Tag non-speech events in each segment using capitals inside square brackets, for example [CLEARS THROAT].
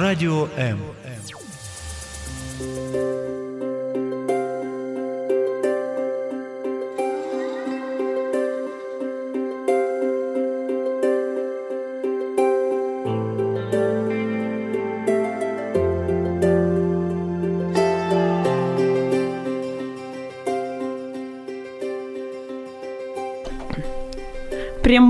Радіо М.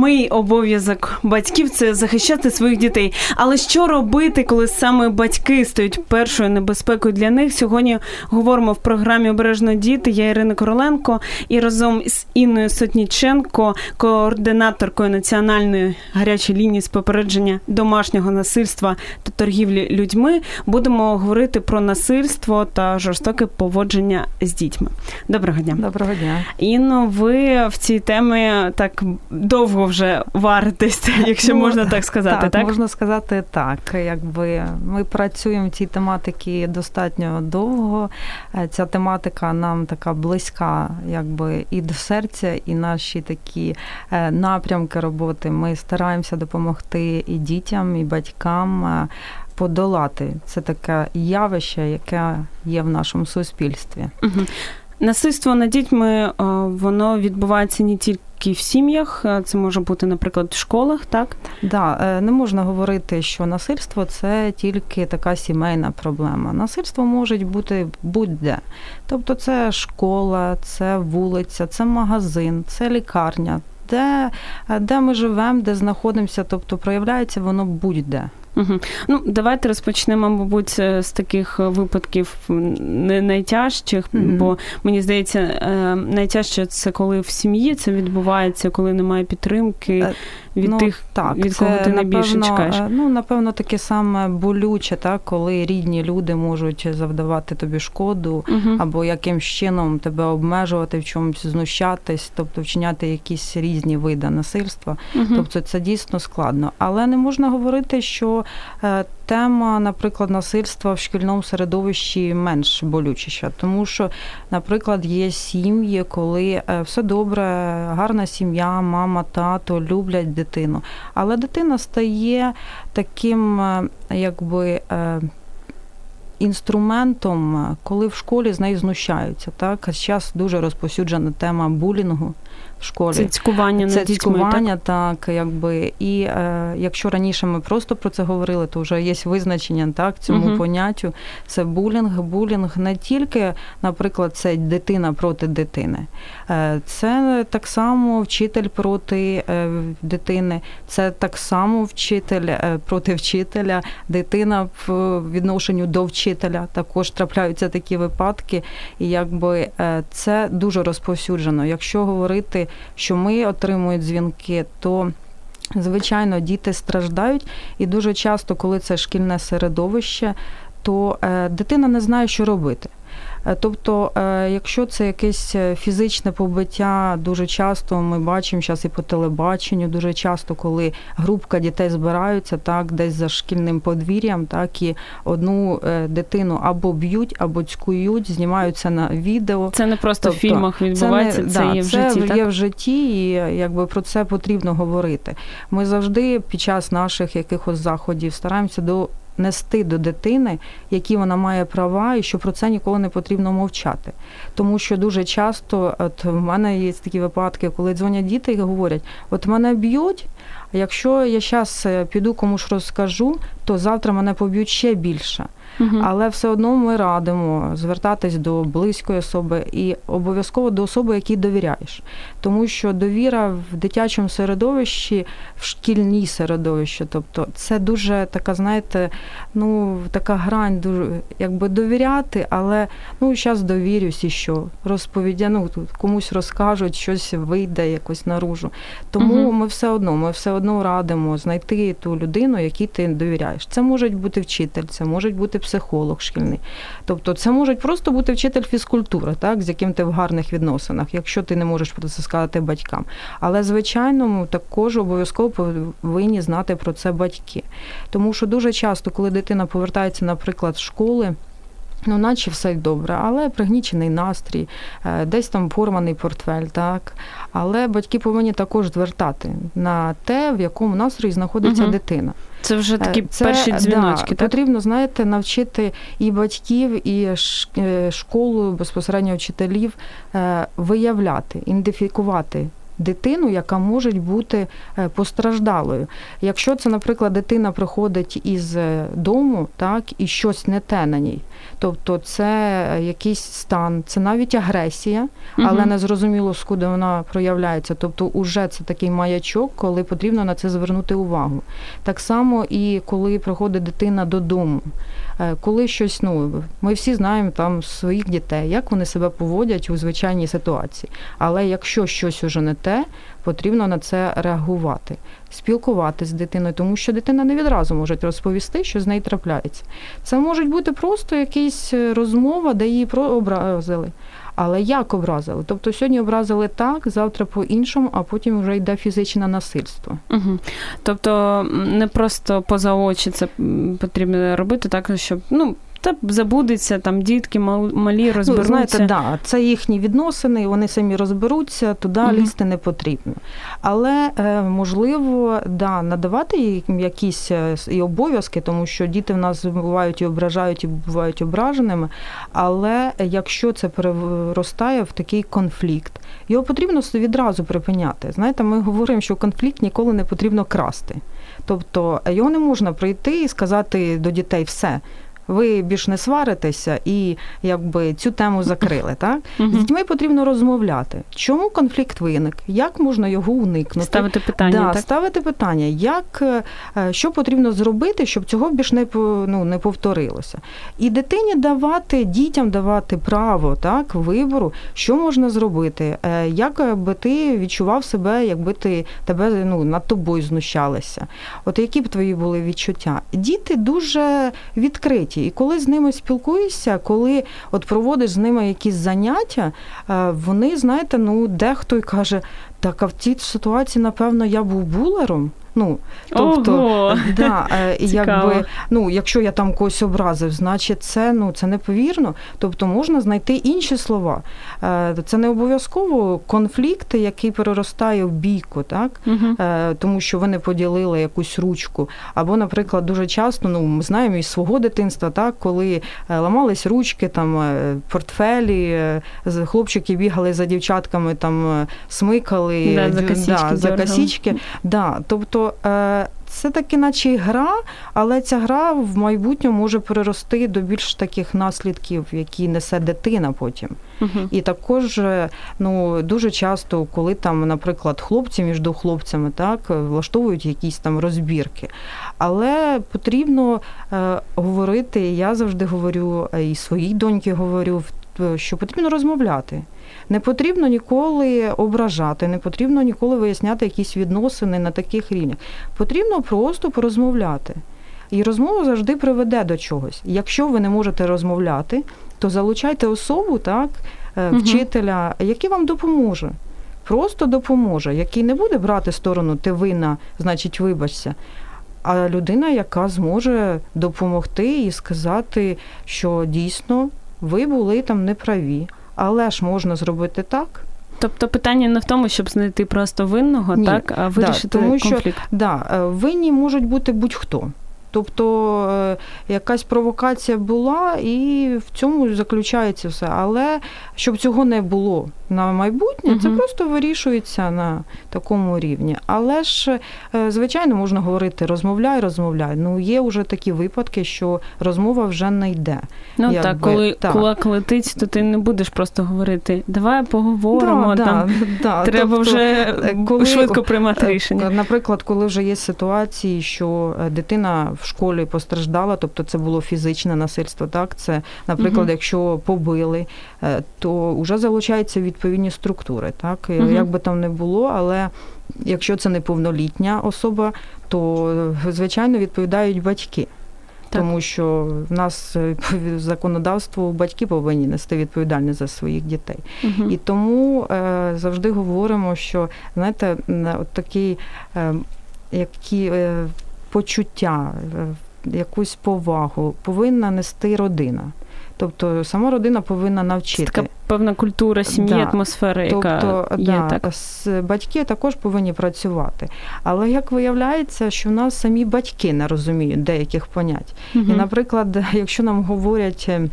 прямий обов'язок батьків це захищати своїх дітей. Але що робити, коли саме батьки стають першою небезпекою для них? Сьогодні говоримо в програмі Обережно діти. Я Ірина Короленко і разом з Інною Сотніченко, координаторкою національної гарячої лінії з попередження домашнього насильства та торгівлі людьми, будемо говорити про насильство та жорстоке поводження з дітьми. Доброго дня. Доброго дня. Інно, ви в цій темі так довго вже варитесь, [LAUGHS] якщо ну, можна так сказати. Так, так, можна сказати так. Якби ми працюємо в цій тематиці достатньо довго. Е, ця тематика нам така близька, якби і до серця, і наші такі е, напрямки роботи. Ми стараємося допомогти і дітям, і батькам. Е, подолати це таке явище, яке є в нашому суспільстві. Угу. Насильство над дітьми воно відбувається не тільки в сім'ях, е, це може бути, наприклад, в школах, так? Да, е, не можна говорити, що насильство це тільки така сімейна проблема. Насильство може бути будь-де. Тобто, це школа, це вулиця, це магазин, це лікарня, де, е, де ми живемо, де знаходимося, тобто проявляється воно будь-де. Угу. Ну, давайте розпочнемо, мабуть, е, з таких випадків не найтяжчих, угу. бо мені здається, е, найтяжче це коли в сім'ї це відбувається, коли немає підтримки. Е, від ну, тих, так, від кого ти найбільше напевно, чекаєш? Ну, напевно, таке саме болюче, так, коли рідні люди можуть завдавати тобі шкоду, угу. або якимсь чином тебе обмежувати, в чомусь знущатись, тобто вчиняти якісь різні види насильства. Угу. Тобто це дійсно складно. Але не можна говорити, що е, тема, наприклад, насильства в шкільному середовищі менш болючіша, тому що, наприклад, є сім'ї, коли е, все добре, гарна сім'я, мама, тато люблять дитину, але дитина стає таким, е, якби. Е, інструментом, коли в школі з нею знущаються, так? Зараз дуже розповсюджена тема булінгу в школі. Це цькування це цькування, так? так, якби. І е, якщо раніше ми просто про це говорили, то вже є визначення так, цьому uh поняттю. Це булінг. Булінг не тільки, наприклад, це дитина проти дитини. Е, це так само вчитель проти е, дитини, це так само вчитель е, проти вчителя, дитина в відношенню до вчителя. Також трапляються такі випадки, і якби е, це дуже розповсюджено. Якщо говорити що ми отримують дзвінки, то звичайно діти страждають, і дуже часто, коли це шкільне середовище, то е, дитина не знає, що робити. Е, тобто, е, якщо це якесь е, фізичне побиття, дуже часто ми бачимо зараз і по телебаченню, дуже часто, коли групка дітей збираються, так десь за шкільним подвір'ям, так і одну дитину або б'ють, або цькують, знімаються на відео. Це не просто тобто, в фільмах відбувається, це, не, це да, є в це житті. Це є в житті, і якби про це потрібно говорити. Ми завжди під час наших якихось заходів стараємося до нести до дитини, які вона має права, і що про це ніколи не потрібно мовчати. Тому що дуже часто, от в мене є такі випадки, коли дзвонять діти і говорять: от мене б'ють. Якщо я зараз е, піду комусь розкажу, то завтра мене поб'ють ще більше. Угу. Але все одно ми радимо звертатись до близької особи і обов'язково до особи, якій довіряєш. Тому що довіра в дитячому середовищі, в шкільній середовищі, тобто це дуже така, знаєте, ну така грань, дуже якби довіряти, але ну зараз довірюсь і що розповідя, ну тут комусь розкажуть, щось вийде якось наружу. Тому угу. ми все одно, ми все одно радимо знайти ту людину, якій ти довіряєш. Це може бути вчитель, це може бути психолог шкільний. Тобто це може просто бути вчитель фізкультури, так, з яким ти в гарних відносинах, якщо ти не можеш про це сказати батькам. Але, звичайно, також обов'язково повинні знати про це батьки. Тому що дуже часто, коли дитина повертається, наприклад, з школи. Ну, наче все добре, але пригнічений настрій, е, десь там порваний портфель, так. Але батьки повинні також звертати на те, в якому настрої знаходиться uh дитина. Це вже такі це, перші дзвіночки. Да, так? Потрібно, знаєте, навчити і батьків, і школу безпосередньо вчителів виявляти, ідентифікувати дитину, яка може бути е, постраждалою. Якщо це, наприклад, дитина приходить із е, дому, так і щось не те на ній, тобто це якийсь стан, це навіть агресія, але угу. не зрозуміло, скуди вона проявляється. Тобто, уже це такий маячок, коли потрібно на це звернути увагу. Так само і коли приходить дитина додому. Е, коли щось, ну ми всі знаємо там своїх дітей, як вони себе поводять у звичайній ситуації. Але якщо щось уже не те, потрібно на це реагувати, спілкуватися з дитиною, тому що дитина не відразу може розповісти, що з нею трапляється. Це може бути просто якась е, розмова, де її образили. Але як образили? Тобто сьогодні образили так, завтра по-іншому, а потім вже йде фізичне насильство. Угу. Тобто не просто поза очі це потрібно робити, так щоб ну та забудеться, там дітки малі розберуться. Ну, знаєте, да, це їхні відносини, вони самі розберуться, туди угу. лізти не потрібно. Але е, можливо, да, надавати їм якісь е, і обов'язки, тому що діти в нас бувають і ображають, і бувають ображеними. Але якщо це переростає в такий конфлікт, його потрібно відразу припиняти. Знаєте, ми говоримо, що конфлікт ніколи не потрібно красти. Тобто його не можна прийти і сказати до дітей все ви більш не сваритеся і якби цю тему закрили. Так угу. з дітьми потрібно розмовляти. Чому конфлікт виник? Як можна його уникнути? Ставити питання. Да, так? Ставити питання, як е, що потрібно зробити, щоб цього більш не ну, не повторилося. І дитині давати, дітям давати право так, вибору, що можна зробити, е, як би ти відчував себе, якби ти тебе ну, над тобою знущалися. От які б твої були відчуття? Діти дуже відкриті світі. І коли з ними спілкуєшся, коли от проводиш з ними якісь заняття, е, вони, знаєте, ну дехто й каже, так а в цій ситуації, напевно, я був булером. Ну, тобто, Ого! да, е, якби, ну, якщо я там когось образив, значить це ну, це неповірно. Тобто можна знайти інші слова. Е, це не обов'язково конфлікт, який переростає в бійку, так? Угу. тому що вони поділили якусь ручку. Або, наприклад, дуже часто ну, ми знаємо із свого дитинства, так, коли ламались ручки, там, портфелі, хлопчики бігали за дівчатками, там, смикали да, за косічки. Да, за косічки. Да, тобто Тобто е, це таки, наче гра, але ця гра в майбутньому може перерости до більш таких наслідків, які несе дитина потім. uh І також е, ну, дуже часто, коли там, наприклад, хлопці між хлопцями так, влаштовують якісь там розбірки. Але потрібно е, говорити, я завжди говорю, і своїй доньки говорю, що потрібно розмовляти. Не потрібно ніколи ображати, не потрібно ніколи виясняти якісь відносини на таких рівнях. Потрібно просто порозмовляти. І розмова завжди приведе до чогось. Якщо ви не можете розмовляти, то залучайте особу, так, е, вчителя, який вам допоможе. Просто допоможе, який не буде брати сторону ти винна, значить, вибачся. А людина, яка зможе допомогти і сказати, що дійсно ви були там неправі але ж можна зробити так. Тобто питання не в тому, щоб знайти просто винного, Ні. так, а вирішити да, тому конфлікт. Що, да, е, винні можуть бути будь-хто. Тобто е, якась провокація була, і в цьому заключається все. Але щоб цього не було на майбутнє, угу. це просто вирішується на такому рівні. Але ж, е, звичайно, можна говорити розмовляй, розмовляй. Ну є вже такі випадки, що розмова вже не йде. Ну Якби, так, коли так. кулак летить, то ти не будеш просто говорити Давай поговоримо. Да, там да, [LAUGHS] Треба тобто, вже е, коли, швидко приймати рішення. Наприклад, коли вже є ситуації, що дитина в школі постраждала, тобто це було фізичне насильство. Так, це, наприклад, угу. якщо побили, е, то вже залучаються відповідні структури. Так, угу. як би там не було, але якщо це неповнолітня особа, то звичайно відповідають батьки. Так. Тому що в нас е, [LAUGHS] законодавство батьки повинні нести відповідальність за своїх дітей. Угу. І тому е, завжди говоримо, що знаєте, от такий, е, які е, почуття, е, якусь повагу повинна нести родина. Тобто сама родина повинна навчити. Це така певна культура сім'ї, да. атмосфера, яка тобто, є да, так. батьки також повинні працювати. Але як виявляється, що в нас самі батьки не розуміють деяких понять. Угу. І, наприклад, [LAUGHS] якщо нам говорять. Е,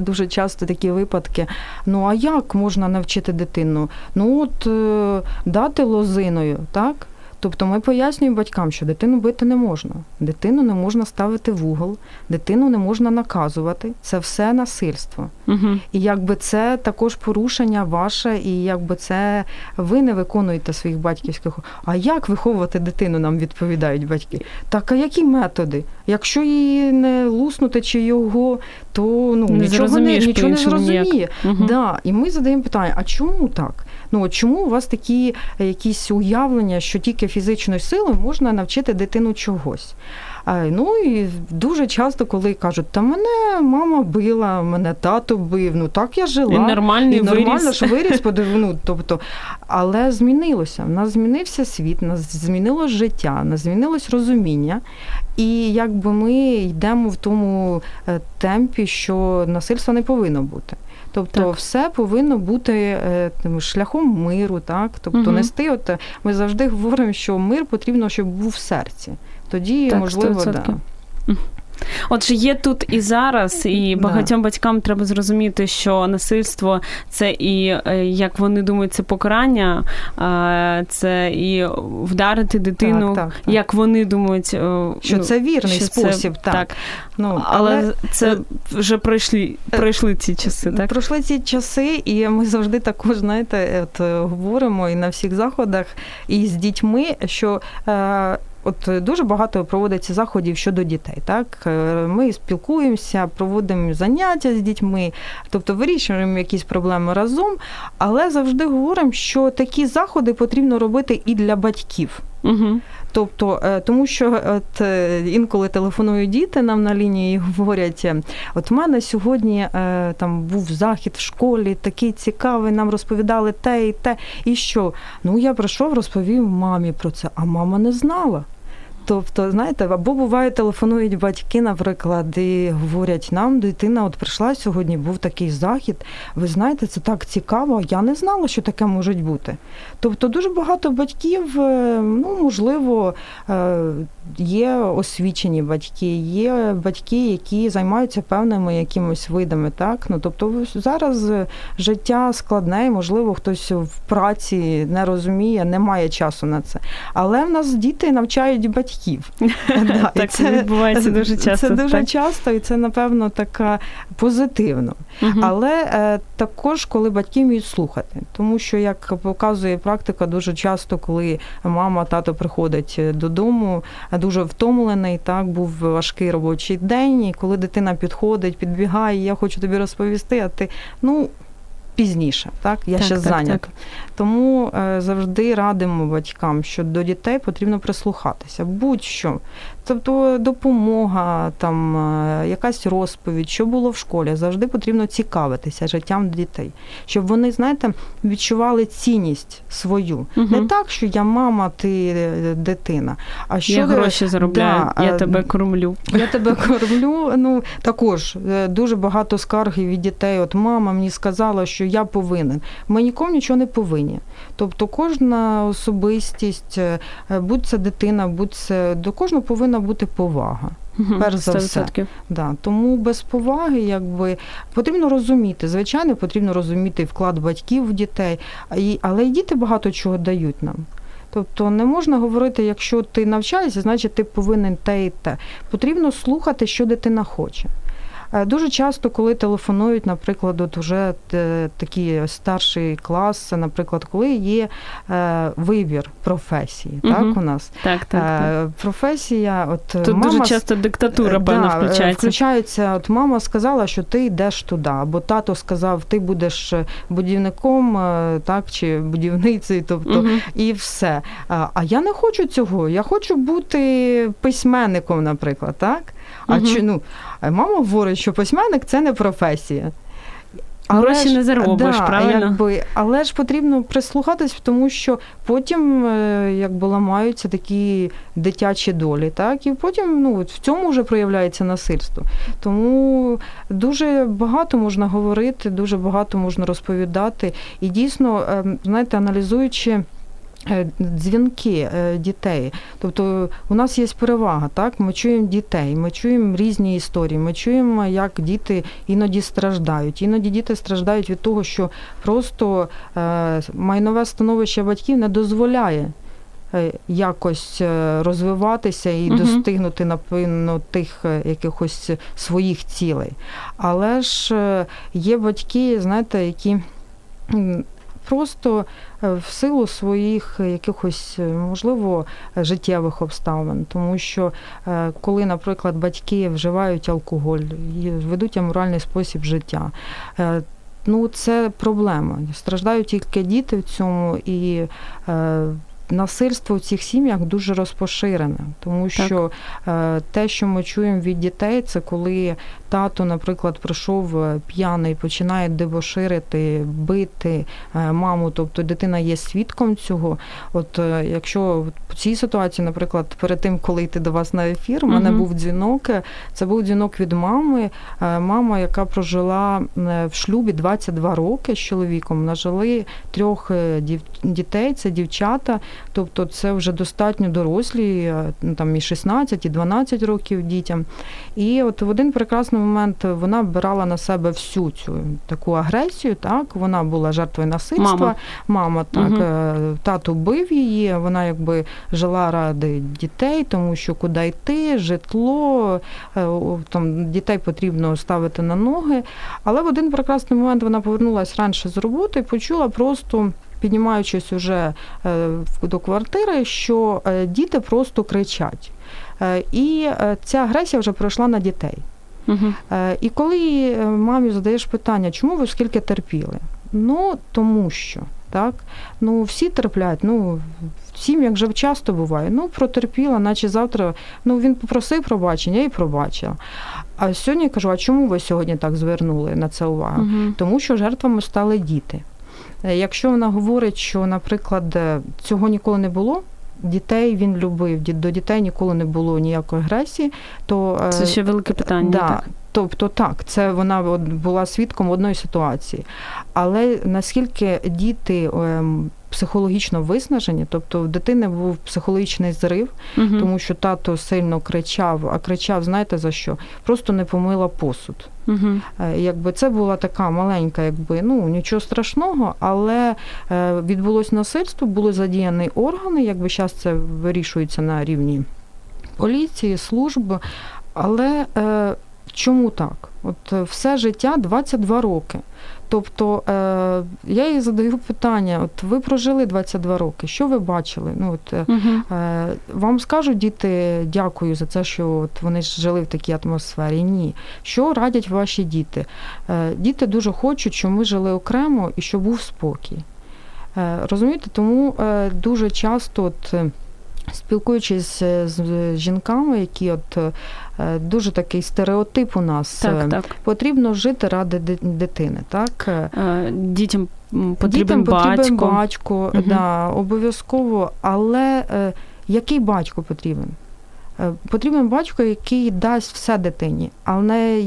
дуже часто такі випадки. Ну а як можна навчити дитину? Ну от е, дати лозиною, так? Тобто ми пояснюємо батькам, що дитину бити не можна, дитину не можна ставити в угол, дитину не можна наказувати. Це все насильство. Угу. І якби це також порушення ваше, і якби це ви не виконуєте своїх батьківських. А як виховувати дитину, нам відповідають батьки? Так, а які методи? Якщо її не луснути чи його, то ну не нічого не нічого не зрозуміє. Угу. Да. І ми задаємо питання: а чому так? Ну чому у вас такі е, якісь уявлення, що тільки фізичною силою можна навчити дитину чогось? Ну і дуже часто, коли кажуть, та мене мама била, мене тато бив, ну так я жила. І нормальний і нормально ж виріс, ну, тобто, але змінилося. В нас змінився світ, в нас змінилось життя, в нас змінилось розуміння. І якби ми йдемо в тому е, темпі, що насильства не повинно бути. Тобто так. все повинно бути е, шляхом миру, так тобто угу. нести. От ми завжди говоримо, що мир потрібно, щоб був в серці. Тоді так, можливо, 100%. да. Отже, є тут і зараз, і багатьом да. батькам треба зрозуміти, що насильство це і е, як вони думають, це покарання, це і вдарити дитину, так, так, так. як вони думають, е, що це вірний що спосіб, це, так. Ну, Але, але це вже пройшли пройшли ці часи. так? Пройшли ці часи, і ми завжди також, знаєте, от говоримо і на всіх заходах, і з дітьми, що. От е, дуже багато проводиться заходів щодо дітей. Так е, ми спілкуємося, проводимо заняття з дітьми, тобто вирішуємо якісь проблеми разом, але завжди говоримо, що такі заходи потрібно робити і для батьків. Угу. Тобто, е, тому що от інколи телефонують діти нам на лінії і говорять: от в мене сьогодні там був захід в школі, такий цікавий, нам розповідали те і те. І що? Ну я прийшов, розповів мамі про це, а мама не знала. Тобто, знаєте, або буває, телефонують батьки, наприклад, і говорять, нам дитина от прийшла сьогодні, був такий захід. Ви знаєте, це так цікаво. Я не знала, що таке може бути. Тобто, дуже багато батьків, е, ну можливо, е, є освічені батьки, є батьки, які займаються певними якимось видами. Так, ну тобто, зараз життя складне, і, можливо, хтось в праці не розуміє, не має часу на це. Але в нас діти навчають батьків. [LAUGHS] Так це відбувається дуже часто. Це дуже часто, і це, напевно, така позитивно. Але е, також, коли батьки вміють слухати, тому що, як показує практика, дуже часто, коли мама, тато приходить додому, дуже втомлений, так був важкий робочий день, і коли дитина підходить, підбігає, я хочу тобі розповісти, а ти ну пізніше, так я так, ще так, зайнята. Так. Тому е, завжди радимо батькам, що до дітей потрібно прислухатися. Будь-що Тобто допомога, там е, якась розповідь, що було в школі, завжди потрібно цікавитися життям дітей, щоб вони, знаєте, відчували цінність свою. Угу. Не так, що я мама, ти е, дитина. А що я гроші заробляю, да, я тебе кормлю. Я тебе кормлю. Ну також е, дуже багато скарги від дітей. От мама мені сказала, що я повинен. Ми нікому нічого не повинні. Тобто, кожна особистість, будь це дитина, будь це до кожного повинна повинна бути повага. Угу, перш за 100%. все. Да. Тому без поваги якби потрібно розуміти. Звичайно, потрібно розуміти вклад батьків в дітей, але й діти багато чого дають нам. Тобто не можна говорити, якщо ти навчаєшся, значить ти повинен те і те. Потрібно слухати, що дитина хоче. Е, дуже часто, коли телефонують, наприклад, от вже е, такий старший клас, наприклад, коли є е, вибір професії, угу. так у нас так, так, так. професія, от тут мама, дуже часто диктатура да, певна включається. Включається, от мама сказала, що ти йдеш туди, або тато сказав, ти будеш будівником, так чи будівницею, тобто угу. і все. А я не хочу цього. Я хочу бути письменником, наприклад, так. А угу. чи ну мама говорить, що письменник це не професія. Гроші не заробиш, да, правильно? Якби, але ж потрібно прислухатись, тому що потім е, якби ламаються такі дитячі долі, так і потім ну в цьому вже проявляється насильство. Тому дуже багато можна говорити, дуже багато можна розповідати. І дійсно, ем, знаєте, аналізуючи. Е, дзвінки е, дітей, тобто у нас є перевага, так ми чуємо дітей, ми чуємо різні історії. Ми чуємо, як діти іноді страждають. Іноді діти страждають від того, що просто е, майнове становище батьків не дозволяє. Якось розвиватися і uh достигнути напевно тих якихось своїх цілей. Але ж є батьки, знаєте, які просто е, в силу своїх якихось, е, можливо, життєвих обставин, тому що е, коли, наприклад, батьки вживають алкоголь і ведуть аморальний спосіб життя. Ну, це проблема. Страждають тільки діти в цьому, і насильство в цих сім'ях дуже розпоширене, тому що так. те, що ми чуємо від дітей, це коли тато, наприклад, прийшов е, п'яний, починає дебоширити, бити е, маму, тобто дитина є свідком цього. От е, якщо в цій ситуації, наприклад, перед тим, коли йти до вас на ефір, у мене угу. був дзвінок. Це був дзвінок від мами. Мама, яка прожила в шлюбі 22 роки з чоловіком, нажили трьох дітей, це дівчата, тобто це вже достатньо дорослі, там і 16, і 12 років дітям. І от в один прекрасний момент вона брала на себе всю цю таку агресію. Так, вона була жертвою насильства. Мама, Мама так, угу. тато бив її. Вона якби жила ради дітей, тому що куди йти, житло, е, там дітей потрібно ставити на ноги. Але в один прекрасний момент вона повернулася раніше з роботи і почула просто. Піднімаючись уже е, до квартири, що діти просто кричать. І ця агресія вже пройшла на дітей. Угу. І коли е, мамі задаєш питання, чому ви скільки терпіли? Ну тому що так, ну всі терплять. Ну всім як вже часто буває. Ну протерпіла, наче завтра. Ну він попросив пробачення і пробачила. А сьогодні я кажу: а чому ви сьогодні так звернули на це увагу? Угу. Тому що жертвами стали діти. Е, якщо вона говорить, що, наприклад, цього ніколи не було, дітей він любив, до дітей ніколи не було ніякої агресії, то е, це ще велике питання. Да, так. Тобто так, це вона була свідком одної ситуації. Але наскільки діти ем, психологічно виснажені, тобто в дитини був психологічний зрив, угу. тому що тато сильно кричав, а кричав, знаєте за що? Просто не помила посуд. Угу. Якби це була така маленька, якби ну нічого страшного, але е, відбулось насильство, були задіяні органи, якби зараз це вирішується на рівні поліції, служби. Але е, чому так? От все життя 22 роки. Тобто е, я їй задаю питання: от ви прожили 22 роки, що ви бачили? Ну от угу. е, Вам скажуть діти дякую за це, що от вони ж жили в такій атмосфері? Ні. Що радять ваші діти? Е, Діти дуже хочуть, щоб ми жили окремо і щоб був спокій. Е, Розумієте, тому е, дуже часто от. Спілкуючись з жінками, які от е, дуже такий стереотип у нас так, е, так. потрібно жити ради дитини. Так е, дітям потрібен Дітям батько, потрібен батько угу. да, обов'язково. Але який батько потрібен? Потрібен батько, який дасть все дитині, але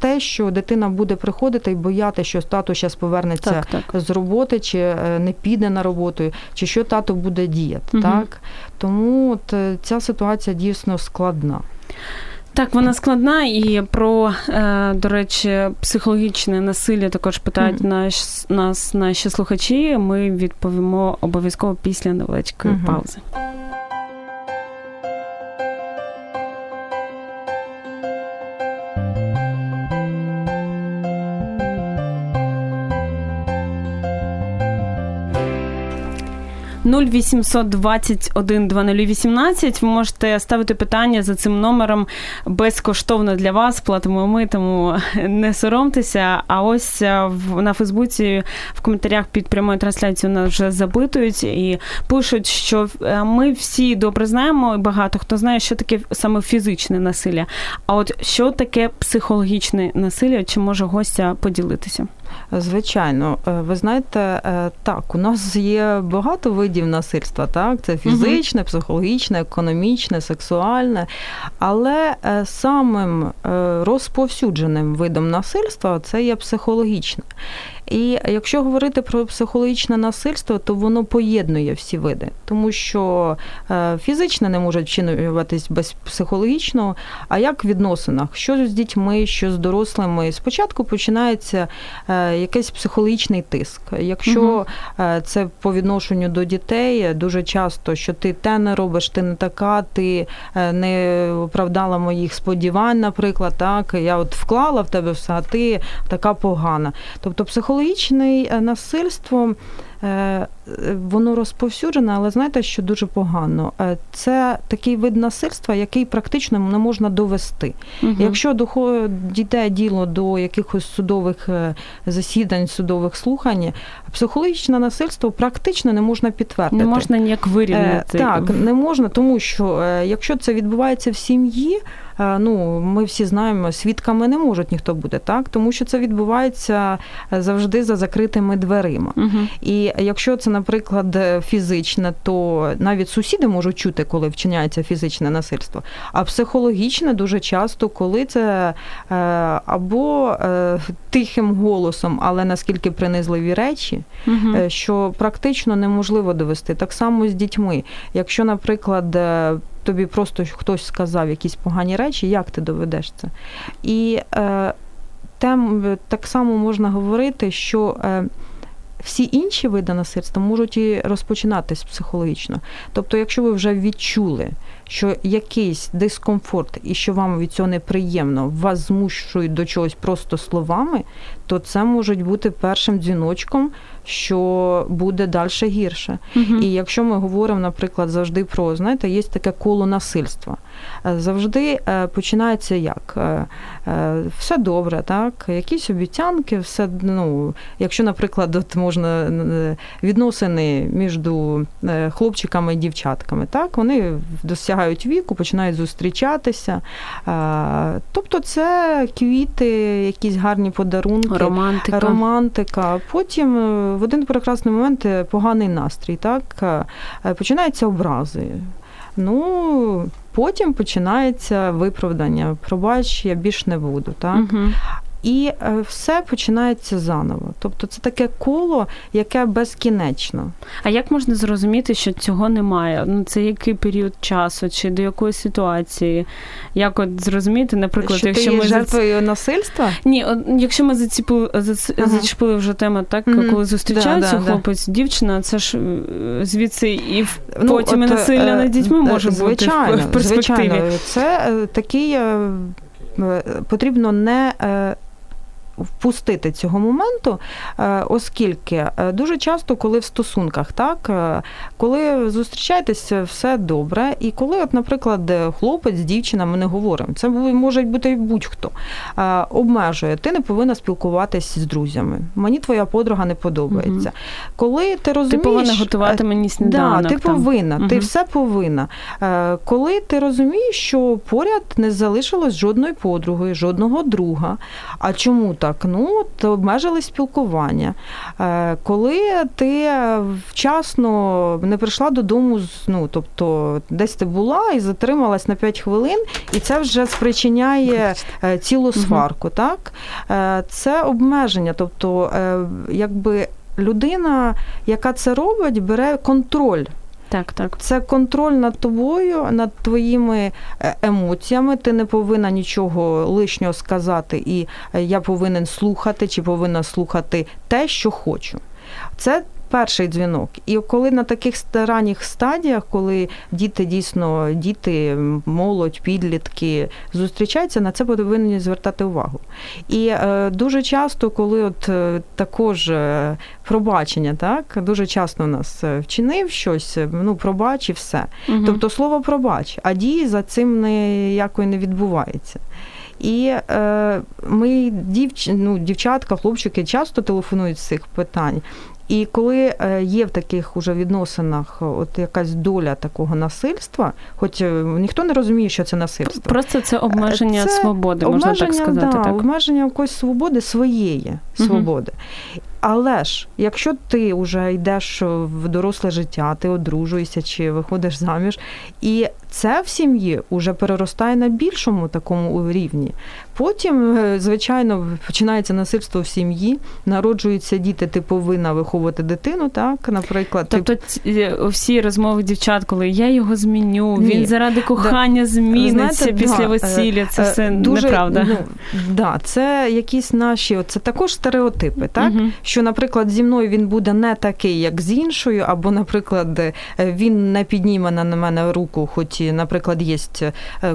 те, що дитина буде приходити і бояти, що тато зараз повернеться так, так. з роботи, чи е, не піде на роботу, чи що тато буде діяти. Угу. Так тому от е, ця ситуація дійсно складна. Так, вона складна, і про, е, до речі, психологічне насилля також питають наш, нас наші слухачі. Ми відповімо обов'язково після невеличкої mm-hmm. паузи. 0800 21 2018. Ви можете ставити питання за цим номером безкоштовно для вас. Платимо ми, тому не соромтеся. А ось е, на Фейсбуці в коментарях під прямою трансляцією нас вже запитують і пишуть, що е, ми всі добре знаємо, і багато хто знає, що таке саме фізичне насилля. А от що таке психологічне насилля? Чи може гостя поділитися? Звичайно, е, ви знаєте, е, так, у нас є багато видів насильства, так, це фізичне, психологічне, економічне, сексуальне, але е, самим розповсюдженим видом насильства це є психологічне. І якщо говорити про психологічне насильство, то воно поєднує всі види, тому що е, фізичне не може вчинюватись без психологічного. А як в відносинах, що з дітьми, що з дорослими, спочатку починається е, якийсь психологічний тиск. Якщо угу. це по відношенню до дітей, дуже часто, що ти те не робиш, ти не така, ти не оправдала моїх сподівань, наприклад, так я от вклала в тебе все, а ти така погана. Тобто психологічне психологічне е, насильство е, воно розповсюджене, але знаєте, що дуже погано. Е, це такий вид насильства, який практично не можна довести. Угу. Якщо дійде діло до якихось судових засідань, судових слухань, психологічне насильство практично не можна підтвердити. Не можна ніяк вирівняти. Так, не можна, тому що якщо це відбувається в сім'ї. Е, ну ми всі знаємо, свідками не можуть ніхто бути, так тому що це відбувається е, завжди за закритими дверима. Угу. І якщо це, наприклад, фізичне, то навіть сусіди можуть чути, коли вчиняється фізичне насильство. А психологічне дуже часто, коли це е, або тихим голосом, але наскільки принизливі речі, угу. що практично неможливо довести. Так само з дітьми. Якщо, наприклад, тобі просто хтось сказав якісь погані речі, як ти доведеш це? І е, тем, так само можна говорити, що. Е, всі інші види насильства можуть і розпочинатись психологічно. Тобто, якщо ви вже відчули, що якийсь дискомфорт і що вам від цього неприємно, вас змушують до чогось просто словами, то це може бути першим дзвіночком, що буде далі гірше. Угу. І якщо ми говоримо, наприклад, завжди про знаєте, є таке коло насильства. Е, завжди е, починається як е, все добре, так, якісь обіцянки, все ну, якщо, наприклад, от можна відносини між хлопчиками і дівчатками, так, вони досягають віку, починають зустрічатися. Тобто це квіти, якісь гарні подарунки, романтика. романтика. Потім в один прекрасний момент поганий настрій, так, починаються образи. Ну, потім починається виправдання. Пробач, я більш не буду. Так? Угу і е, все починається заново. Тобто це таке коло, яке безкінечно. А як можна зрозуміти, що цього немає? Ну це який період часу, чи до якої ситуації? Як от зрозуміти, наприклад, що якщо ти ми жертвою зац... насильства? Ні, от, якщо ми заціпили зац... ага. зачепили вже тему, так mm коли зустрічаються да, хлопець, да. дівчина, це ж е, звідси і ну, потім от, і насилля е, над дітьми може звичайно, бути в перспективі. Звичайно, це такий потрібно не впустити цього моменту, е, оскільки е, дуже часто, коли в стосунках, так, е, коли зустрічаєтеся, все добре, і коли, от, наприклад, хлопець, дівчина, ми не говоримо, це може бути будь-хто обмежує, ти не повинна спілкуватися з друзями. Мені твоя подруга не подобається. Угу. Коли ти розумієш, Ти повинна готувати мені сніданок. Да, ти там. повинна, угу. ти все повинна. Коли ти розумієш, що поряд не залишилось жодної подруги, жодного друга. А чому так? Так, ну то обмежили спілкування. Е, коли ти вчасно не прийшла додому, ну тобто десь ти була і затрималась на 5 хвилин, і це вже спричиняє е, цілу сварку. Угу. так? Е, це обмеження, тобто, якби людина, яка це робить, бере контроль. Так, так. Це контроль над тобою, над твоїми е, емоціями. Ти не повинна нічого лишнього сказати, і е, я повинен слухати чи повинна слухати те, що хочу. Це перший дзвінок. І коли на таких ранніх стадіях, коли діти дійсно, діти, молодь, підлітки зустрічаються, на це повинні звертати увагу. І е, дуже часто, коли от е, також е, пробачення, так дуже часто у нас е, вчинив щось, ну пробач і все. Угу. Тобто слово пробач, а дії за цим ніякої не відбувається. І е, ми дівч... ну, дівчатка, хлопчики часто телефонують з цих питань. І коли е, є в таких уже відносинах от якась доля такого насильства, хоч е, ніхто не розуміє, що це насильство. Просто це обмеження це свободи, можна так сказати. Да, так. Обмеження якоїсь свободи своєї свободи. Угу. Але ж, якщо ти вже йдеш в доросле життя, ти одружуєшся чи виходиш заміж, і це в сім'ї вже переростає на більшому такому рівні. Потім, е, звичайно, починається насильство в сім'ї, народжуються діти, ти повинна виховувати дитину, так, наприклад. Тобто ти... всі розмови дівчат, коли я його зміню, Ні. він заради кохання да. зміниться Знаєте, після да. весілля, це е, все Дуже, неправда. Ну, да, Це якісь наші, це також стереотипи, так? Угу. Що, наприклад, зі мною він буде не такий, як з іншою, або, наприклад, е, він не підніме на мене руку, хоч, наприклад, є,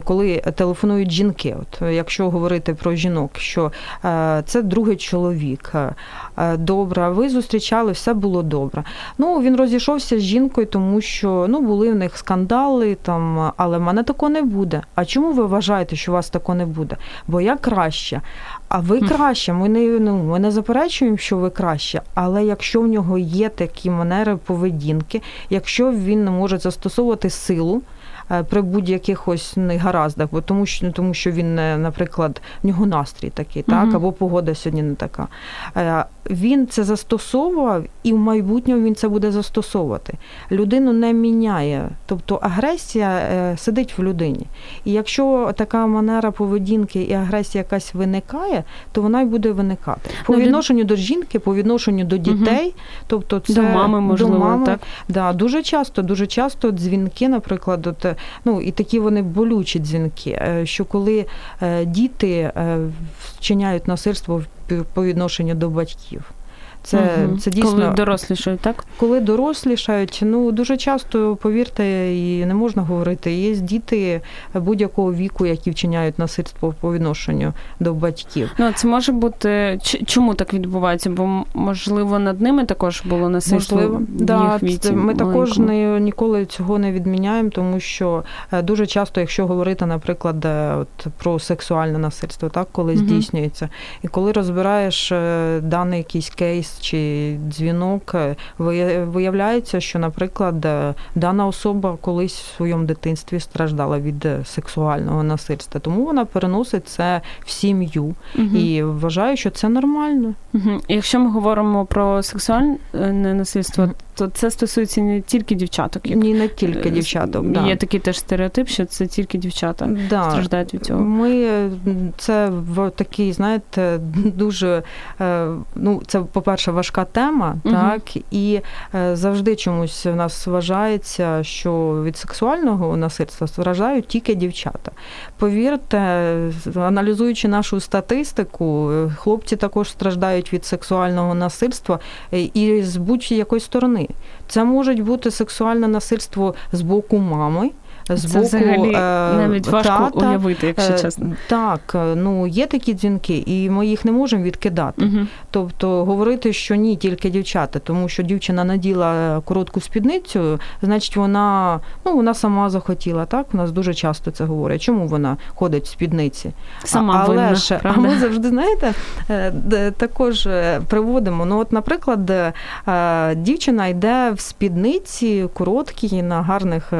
коли телефонують жінки. От Якщо говорити говорити про жінок, що е, це другий чоловік. Е, добре, ви зустрічали, все було добре. Ну, він розійшовся з жінкою, тому що ну, були в них скандали, там, але в мене такого не буде. А чому ви вважаєте, що у вас такого не буде? Бо я краще. А ви краще, ми не ну, ми не заперечуємо, що ви краще, але якщо в нього є такі манери поведінки, якщо він не може застосовувати силу, при будь-яких ось негараздах, бо тому що тому, що він, наприклад, в нього настрій такий, так, або погода сьогодні не така. Е, він це застосовував і в майбутньому він це буде застосовувати. Людину не міняє, тобто агресія е, сидить в людині. І якщо така манера поведінки і агресія якась виникає, то вона й буде виникати по ну, відношенню до жінки, по відношенню до дітей, угу. тобто це до мами, можливо, до мами. так? Да, дуже часто, дуже часто дзвінки, наприклад, от, ну і такі вони болючі дзвінки, е, що коли е, діти вчиняють насильство по відношенню до батьків. Це угу. це дійсно коли дорослішають, так? Коли дорослішають, ну дуже часто, повірте, і не можна говорити. Є діти будь-якого віку, які вчиняють насильство по відношенню до батьків. Ну це може бути чому так відбувається? Бо можливо над ними також було насильство. Можливо, да, віці ми маленькому. також не ніколи цього не відміняємо, тому що е, дуже часто, якщо говорити, наприклад, е, от про сексуальне насильство, так коли угу. здійснюється, і коли розбираєш е, даний якийсь кейс чи дзвінок, е, виявляється, що, наприклад, е, дана особа колись в своєму дитинстві страждала від е, сексуального насильства, тому вона переносить це в сім'ю угу. і вважає, що це нормально. Угу. Якщо ми говоримо про сексуальне насильство, то це стосується не тільки дівчаток. Як Ні, не тільки дівчаток. Да. Є такий теж стереотип, що це тільки дівчата да. страждають від цього. Ми це в такий, знаєте, дуже ну, це, по-перше, важка тема, угу. так і е, завжди чомусь в нас вважається, що від сексуального насильства страждають тільки дівчата. Повірте, аналізуючи нашу статистику, хлопці також страждають від сексуального насильства е, і з будь-якої сторони. Це може бути сексуальне насильство з боку мами з Це взагалі е, навіть важко тата. уявити, якщо е, чесно. Так, ну є такі дзвінки, і ми їх не можемо відкидати. Угу. Тобто говорити, що ні, тільки дівчата, тому що дівчина наділа коротку спідницю, значить, вона ну вона сама захотіла. Так, у нас дуже часто це говорять. Чому вона ходить в спідниці? Сама Але винна, ж, а ми завжди знаєте, також приводимо. Ну, от, наприклад, дівчина йде в спідниці короткій на гарних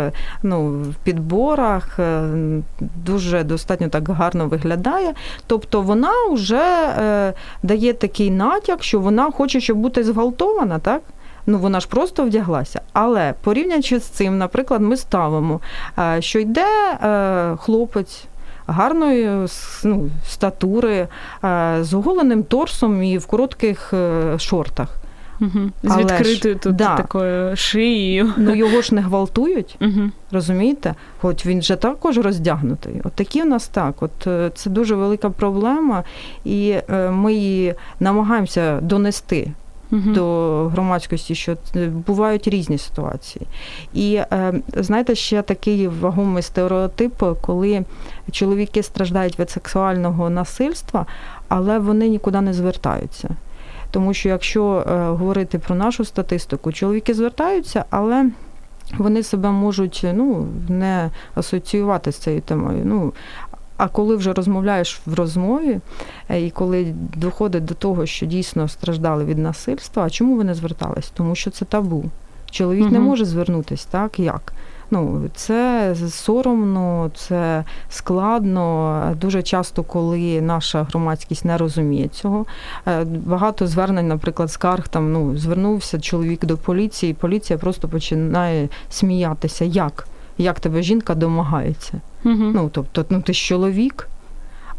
ну підборах, е, дуже достатньо так гарно виглядає. Тобто вона вже е, дає такий натяк, що вона хоче, щоб бути зґвалтована, так? Ну, вона ж просто вдяглася. Але порівнюючи з цим, наприклад, ми ставимо, е, що йде хлопець гарної ну, статури, з оголеним торсом і в коротких шортах. Угу. З відкритою тут да. такою шиєю. Ну його ж не гвалтують, угу. розумієте? Хоч він же також роздягнутий. От такі у нас так. От е, це дуже велика проблема, і е, ми її намагаємося донести. uh До громадськості, що е, бувають різні ситуації. І знаєте, ще такий вагомий стереотип, коли чоловіки страждають від сексуального насильства, але вони нікуди не звертаються. Тому що якщо е, говорити про нашу статистику, чоловіки звертаються, але вони себе можуть ну, не асоціювати з цією темою. Ну, А коли вже розмовляєш в розмові, і коли доходить до того, що дійсно страждали від насильства, а чому ви не звертались? Тому що це табу. Чоловік угу. не може звернутися, так як? Ну, це соромно, це складно. Дуже часто, коли наша громадськість не розуміє цього. Е, багато звернень, наприклад, скарг там ну звернувся чоловік до поліції, і поліція просто починає сміятися. Як? Як тебе жінка домагається? Угу. Ну тобто, ну ти ж чоловік.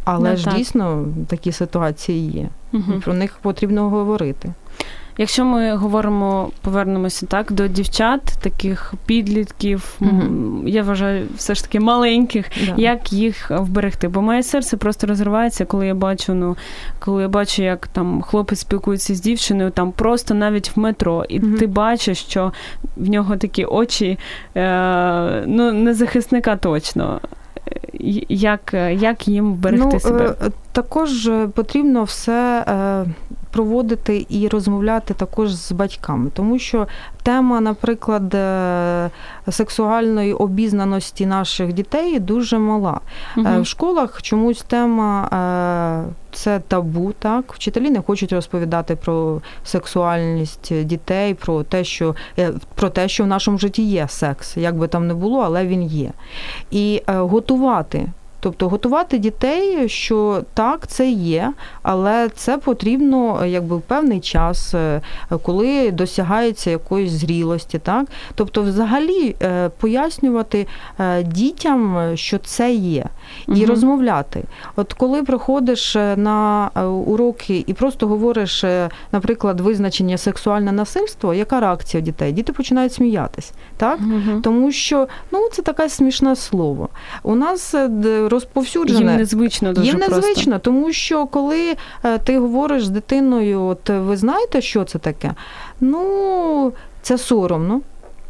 Але ну, ж так. дійсно такі ситуації є. Угу. Про них потрібно говорити. Якщо ми говоримо, повернемося так до дівчат, таких підлітків, mm-hmm. я вважаю, все ж таки маленьких, yeah. як їх вберегти? Бо моє серце просто розривається, коли я бачу, ну коли я бачу, як там хлопець спілкується з дівчиною, там просто навіть в метро, і mm-hmm. ти бачиш, що в нього такі очі, е, ну не захисника точно. Як як їм вберегти ну, себе? Е, також потрібно все е, проводити і розмовляти також з батьками, тому що тема, наприклад, е, сексуальної обізнаності наших дітей дуже мала. Угу. В школах чомусь тема це табу, так вчителі не хочуть розповідати про сексуальність дітей, про те, що про те, що в нашому житті є секс, як би там не було, але він є. І готувати Тобто готувати дітей, що так, це є, але це потрібно якби в певний час, е, коли досягається якоїсь зрілості. Так? Тобто, взагалі е, пояснювати е, дітям, що це є, і угу. розмовляти. От коли приходиш на уроки і просто говориш, наприклад, визначення сексуальне насильство, яка реакція дітей? Діти починають сміятись, так? Угу. Тому що ну, це таке смішне слово. У нас розповсюджене. Їм незвично дуже Їм незвично, просто. тому що коли е, ти говориш з дитиною, от ви знаєте, що це таке? Ну, це соромно.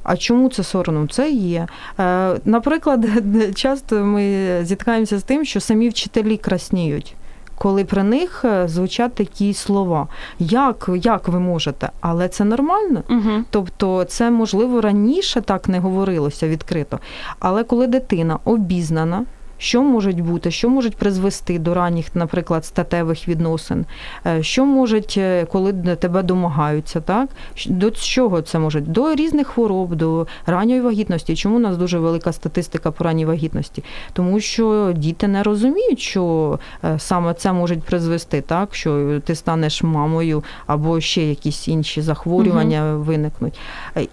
А чому це соромно? Це є. Е, наприклад, [LAUGHS] часто ми зіткаємося з тим, що самі вчителі красніють. Коли при них е, звучать такі слова, як як ви можете, але це нормально. Угу. Тобто, це можливо раніше так не говорилося відкрито. Але коли дитина обізнана, що можуть бути, що можуть призвести до ранніх, наприклад, статевих відносин, е, що можуть, е, коли тебе домагаються, так до чого це може? До різних хвороб, до ранньої вагітності. Чому у нас дуже велика статистика по ранній вагітності? Тому що діти не розуміють, що е, саме це може призвести, так що ти станеш мамою або ще якісь інші захворювання угу. виникнуть.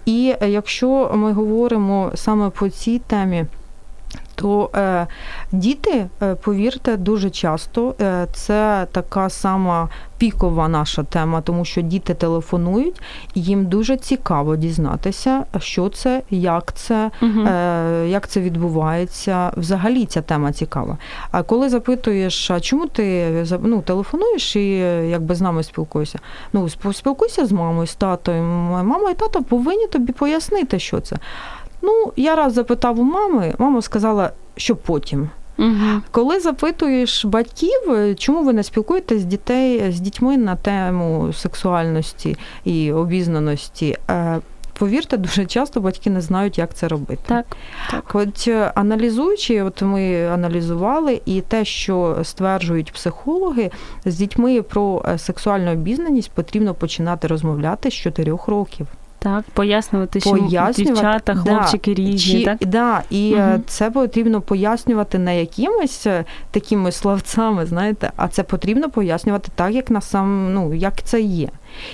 І якщо ми говоримо саме по цій темі то е, діти, е, повірте, дуже часто е, це така сама пікова наша тема, тому що діти телефонують, і їм дуже цікаво дізнатися, що це, як це, угу. е, як це відбувається. Взагалі ця тема цікава. А коли запитуєш, а чому ти ну, телефонуєш і якби з нами спілкуєшся? Ну, спілкуйся з мамою, з татою. Мама і тато повинні тобі пояснити, що це. Ну, я раз запитав у мами, мама сказала, що потім. Угу. Коли запитуєш батьків, чому ви не спілкуєтесь з дітей з дітьми на тему сексуальності і обізнаності? Е, повірте, [LAUGHS] дуже часто батьки не знають, як це робити. Так, так. От е, аналізуючи, от ми аналізували, і те, що стверджують психологи, з дітьми про е, сексуальну обізнаність потрібно починати розмовляти з 4 років. Так, пояснювати, що дівчата, хлопчики да, різні. Чи, так? Да, І угу. це потрібно пояснювати не якимись е, такими словцями, знаєте, а це потрібно пояснювати так, як на сам, ну, як це є.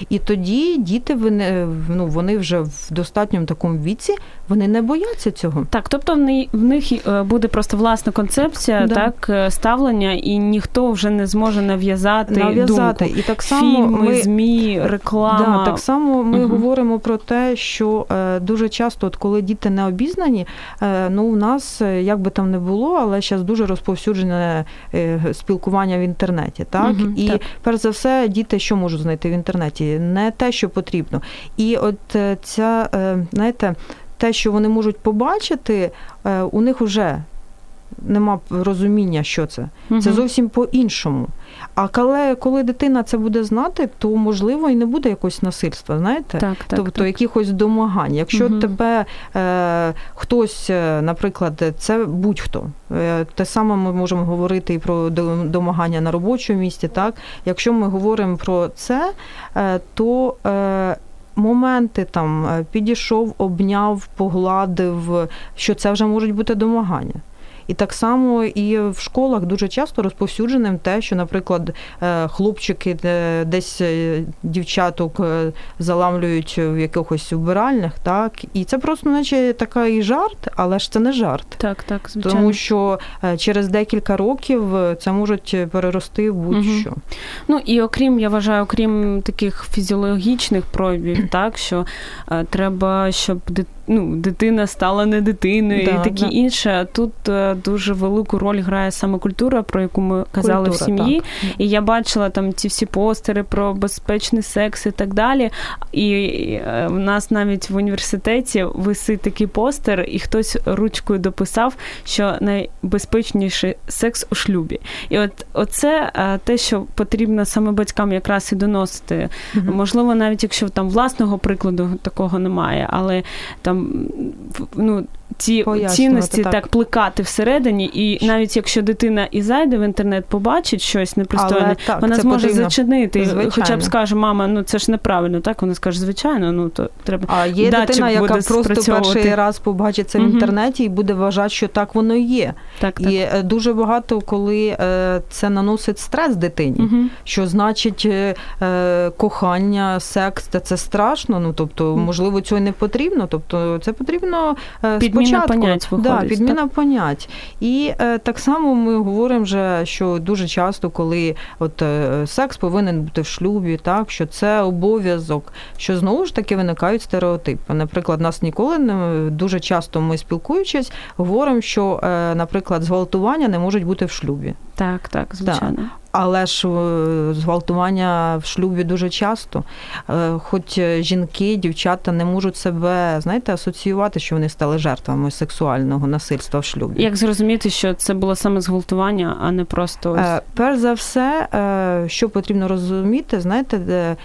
І тоді діти вони, ну, вони вже в достатньому такому віці вони не бояться цього. Так, тобто в них е, буде просто власна концепція, да. так е, ставлення, і ніхто вже не зможе нав'язати нав'язати. Думку. І так само Фільми, ми, змі, реклама. Да, Так само ми угу. говоримо про те, що е, дуже часто, от коли діти не обізнані, ну у нас як би там не було, але зараз дуже розповсюджене спілкування в інтернеті. Так угу, і так. перш за все, діти що можуть знайти в інтернеті? Інтернеті, не те, що потрібно. І от е, ця, е, знаєте, те, що вони можуть побачити, е, у них вже нема розуміння, що це. Угу. Це зовсім по-іншому. А коли коли дитина це буде знати, то можливо і не буде якогось насильства, знаєте? Так, так, тобто так. якихось домагань. Якщо угу. тебе е, хтось, е, наприклад, це будь-хто. Е, те саме ми можемо говорити і про домагання на робочому місці. Так, якщо ми говоримо про це, е, то е, Моменти там е, підійшов, обняв, погладив, що це вже можуть бути домагання. І так само і в школах дуже часто розповсюдженим те, що, наприклад, е, хлопчики десь е, дівчаток е, заламлюють в якихось вбиральнях, так і це просто, наче такий жарт, але ж це не жарт. Так, так, звичайно. Тому що через декілька років це можуть перерости в будь-що. Угу. Ну і окрім, я вважаю, окрім таких фізіологічних проявів, [CLEARS THROAT] так що треба, щоб дитина ну, дитина стала не дитиною да, і таке да. інше. Тут е, дуже велику роль грає саме культура, про яку ми казали культура, в сім'ї. Так. І я бачила там ці всі постери про безпечний секс і так далі. І е, в нас навіть в університеті висить такий постер, і хтось ручкою дописав, що найбезпечніший секс у шлюбі. І от оце е, те, що потрібно саме батькам якраз і доносити. mm Можливо, навіть якщо там власного прикладу такого немає, але там ну, ці цінності так. так плекати всередині, і навіть якщо дитина і зайде в інтернет, побачить щось непристойне, так, вона зможе потрібно. зачинити. Звичайно. Хоча б скаже, мама, ну це ж неправильно, так вона скаже, звичайно, ну то треба. А є дитина, яка просто перший раз побачить це в інтернеті і буде вважати, що так воно є. Так, І так. дуже багато, коли е, це наносить стрес дитині, угу. що значить е, кохання, секс, це страшно. Ну тобто, можливо, цього не потрібно. Тобто, це потрібно е, підміна понять виходить. Да, підміна так? понять. І е, так само ми говоримо, вже, що дуже часто, коли от е, секс повинен бути в шлюбі, так що це обов'язок, що знову ж таки виникають стереотипи. Наприклад, нас ніколи не дуже часто ми спілкуючись, говоримо, що, е, наприклад, зґвалтування не можуть бути в шлюбі. Так, так, звичайно. Так. Але ж е, зґвалтування в шлюбі дуже часто. Е, хоч жінки, дівчата не можуть себе, знаєте, асоціювати, що вони стали жертвами сексуального насильства в шлюбі. Як зрозуміти, що це було саме зґвалтування, а не просто ось... Е, перш за все, що потрібно розуміти, знаєте,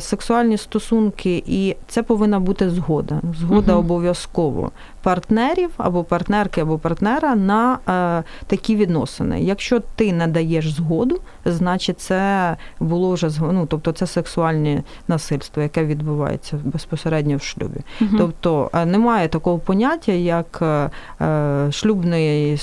сексуальні стосунки, і це повинна бути згода. Згода угу. обов'язково партнерів або партнерки, або партнера на е, такі відносини. Якщо ти не даєш згоду, значить це було вже ну, тобто це сексуальне насильство, яке відбувається безпосередньо в шлюбі. Угу. Тобто е, немає такого поняття, як е, шлюбний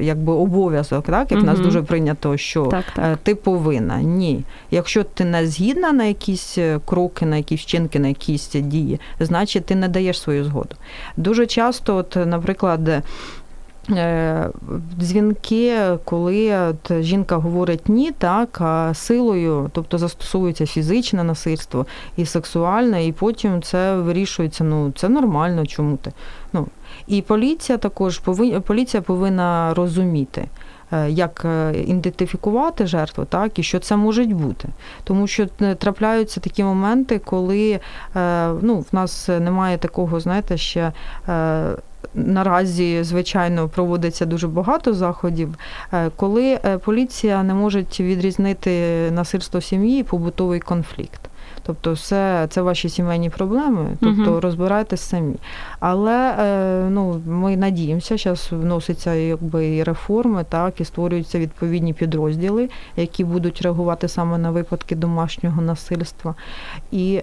якби обов'язок, так як угу. нас дуже прийнято, що так, так. ти повинна. Ні, якщо ти не згідна на якісь кроки, на якісь вчинки, на якісь дії, значить ти не даєш свою згоду. Дуже часто часто, от, наприклад, е, Дзвінки, коли от жінка говорить ні, так, а силою, тобто застосовується фізичне насильство і сексуальне, і потім це вирішується, ну це нормально, чому ти. Ну, І поліція також повинна поліція повинна розуміти, як е, ідентифікувати жертву, так, і що це може бути. Тому що трапляються такі моменти, коли ну, в нас немає такого, знаєте, ще наразі, звичайно, проводиться дуже багато заходів, е, коли е, поліція не може відрізнити насильство сім'ї побутовий конфлікт. Тобто, все це ваші сімейні проблеми, тобто uh розбирайтесь самі. Але е, ну, ми надіємося, зараз вносяться якби і реформи, так і створюються відповідні підрозділи, які будуть реагувати саме на випадки домашнього насильства. І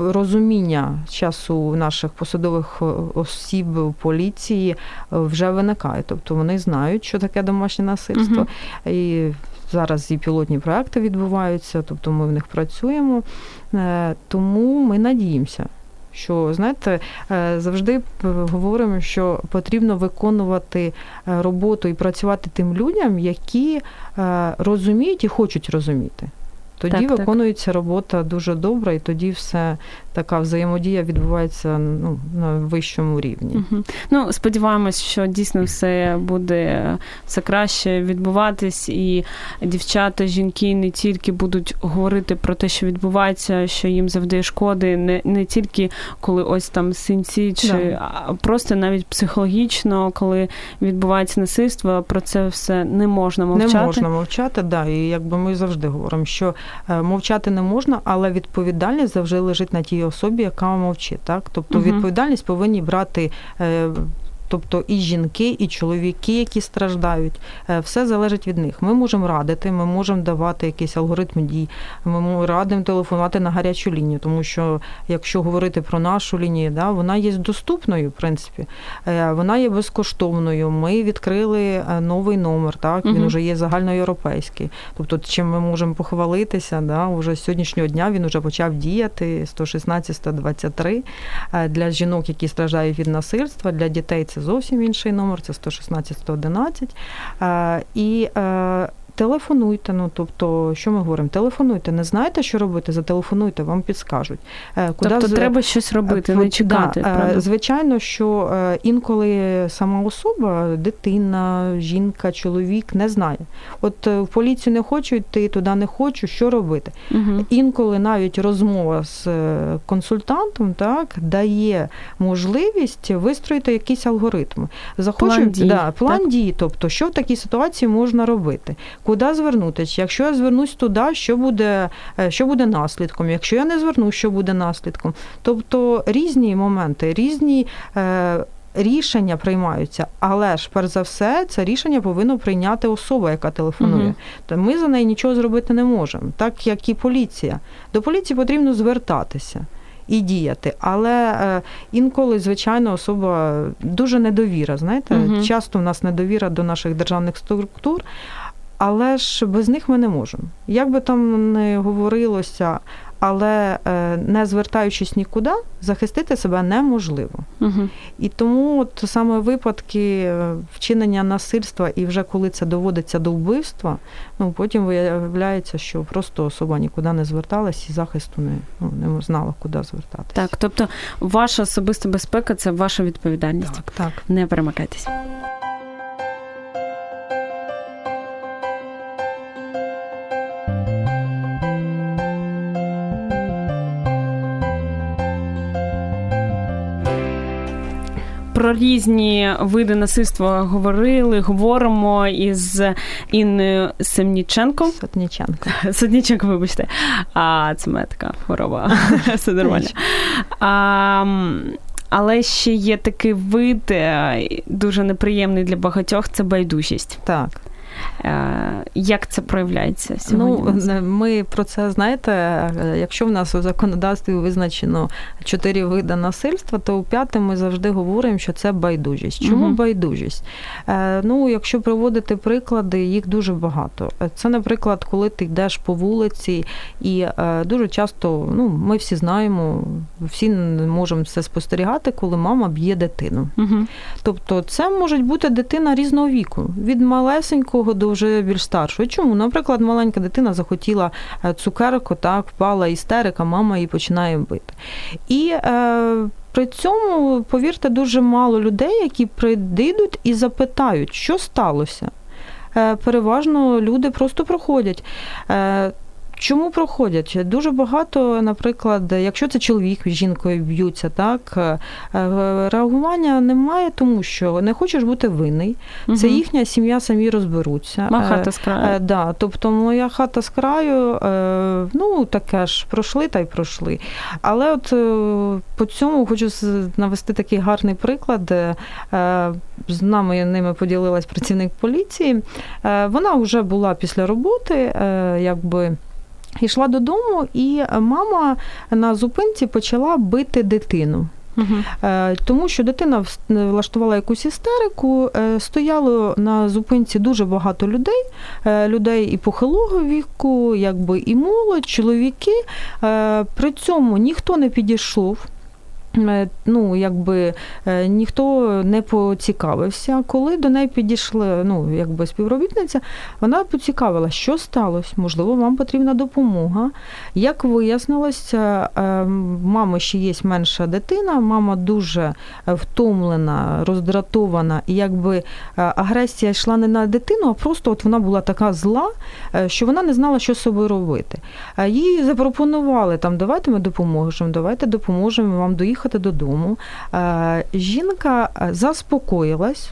розуміння часу наших посадових е, осіб поліції е, вже виникає. Тобто вони знають, що таке домашнє насильство. Угу. І зараз і пілотні проекти відбуваються, тобто ми в них працюємо. Е, тому ми надіємося. Що знаєте, завжди говоримо, що потрібно виконувати роботу і працювати тим людям, які розуміють і хочуть розуміти. Тоді Так, виконується робота дуже добре, і тоді все така взаємодія відбувається ну, на вищому рівні. Угу. Ну, сподіваємось, що дійсно все буде все краще відбуватись, і дівчата, жінки не тільки будуть говорити про те, що відбувається, що їм завдає шкоди, не, не тільки коли ось там синці, чи Да. а просто навіть психологічно, коли відбувається насильство, про це все не можна мовчати. Не можна мовчати, да. І якби ми завжди говоримо, що е, мовчати не можна, але відповідальність завжди лежить на тій особі, яка мовчить. Так? Тобто відповідальність повинні брати. Тобто і жінки, і чоловіки, які страждають, Е, все залежить від них. Ми можемо радити, ми можемо давати якийсь алгоритм дій. Ми радимо телефонувати на гарячу лінію, тому що якщо говорити про нашу лінію, да, вона є доступною, в принципі, Е, вона є безкоштовною. Ми відкрили е, новий номер, так він вже є загальноєвропейський. Тобто, чим ми можемо похвалитися, да, уже з сьогоднішнього дня він вже почав діяти 116-123 Е, для жінок, які страждають від насильства, для дітей це зовсім інший номер, це 116-111. Е, І е, телефонуйте. Ну тобто, що ми говоримо? Телефонуйте. Не знаєте, що робити? Зателефонуйте, вам підскажуть. Е, Тобто з- треба щось робити, Е, не чекати. да, е, правда? Звичайно, що інколи сама особа, дитина, жінка, чоловік не знає. От в поліцію не хочу йти, туди не хочу, що робити. Угу. Інколи навіть розмова з консультантом так дає можливість вистроїти якийсь алгоритм. Захочу, План дій, да, план так? дій, тобто що в такій ситуації можна робити, куди звернутися. Якщо я звернусь туди, що буде, е, що буде наслідком? Якщо я не звернусь, що буде наслідком? Тобто різні моменти, різні. Е, Рішення приймаються, але ж перш за все це рішення повинна прийняти особа, яка телефонує. Мгм. То ми за неї нічого зробити не можемо, так як і поліція. До поліції потрібно звертатися і діяти. Але е, інколи, звичайно, особа дуже недовіра. Знаєте, Мгм. часто в нас недовіра до наших державних структур. Але ж без них ми не можемо. Як би там не говорилося, але е, не звертаючись нікуди, захистити себе неможливо. Угу. І тому от саме випадки е, вчинення насильства, і вже коли це доводиться до вбивства, ну потім виявляється, що просто особа нікуди не зверталась і захисту не, ну, не знала, куди звертатися. Так, тобто ваша особиста безпека це ваша відповідальність. так, так. Не перемикайтесь. Про різні види насильства говорили, говоримо із Інною Семніченко. Сотніченко. [LAUGHS] Сотніченко, вибачте. А це моя така хвороба. [LAUGHS] Все нормально. А, але ще є такий вид, е, дуже неприємний для багатьох це байдужість. Так. Е, Як це проявляється сьогодні? Ну, ми про це знаєте, е, якщо в нас у законодавстві визначено чотири види насильства, то у п'ятому ми завжди говоримо, що це байдужість. Чому Мгм. байдужість? Е, Ну, якщо приводити приклади, їх дуже багато. Е, Це, наприклад, коли ти йдеш по вулиці, і е, дуже часто, ну, ми всі знаємо, всі можемо це спостерігати, коли мама б'є дитину. Мгм. Тобто це може бути дитина різного віку, від малесенького до вже більш старшого. Чому? Наприклад, маленька дитина захотіла е, цукерку, так, впала істерика, мама її починає бити. І е, при цьому, повірте, дуже мало людей, які прийдуть і запитають, що сталося. Е, переважно люди просто проходять. Чому проходять? Дуже багато, наприклад, якщо це чоловік з жінкою б'ються, так е, реагування немає, тому що не хочеш бути винний. Це Мгм. їхня сім'я самі розберуться. Ма Е, хата з краю. Е, да, тобто моя хата з краю, е, ну таке ж пройшли та й пройшли. Але от е, по цьому хочу навести такий гарний приклад. З нами ними поділилась працівник поліції. Е, Вона вже була після роботи, е, якби. Йшла додому, і мама на зупинці почала бити дитину. Е, Тому що дитина вс- влаштувала якусь істерику, е, стояло на зупинці дуже багато людей, е, людей і похилого віку, якби і молодь, чоловіки. Е, При цьому ніхто не підійшов. Е, ну, якби е, ніхто не поцікавився. Коли до неї підійшли ну, якби співробітниця, вона поцікавила, що сталося, можливо, вам потрібна допомога. Як вияснилося, е, мами ще є менша дитина, мама дуже втомлена, роздратована, і якби агресія йшла не на дитину, а просто от вона була така зла, що вона не знала, що з собою робити. Їй запропонували там, давайте ми допоможемо, давайте допоможемо вам доїхати їхати додому. Е, жінка е, заспокоїлась.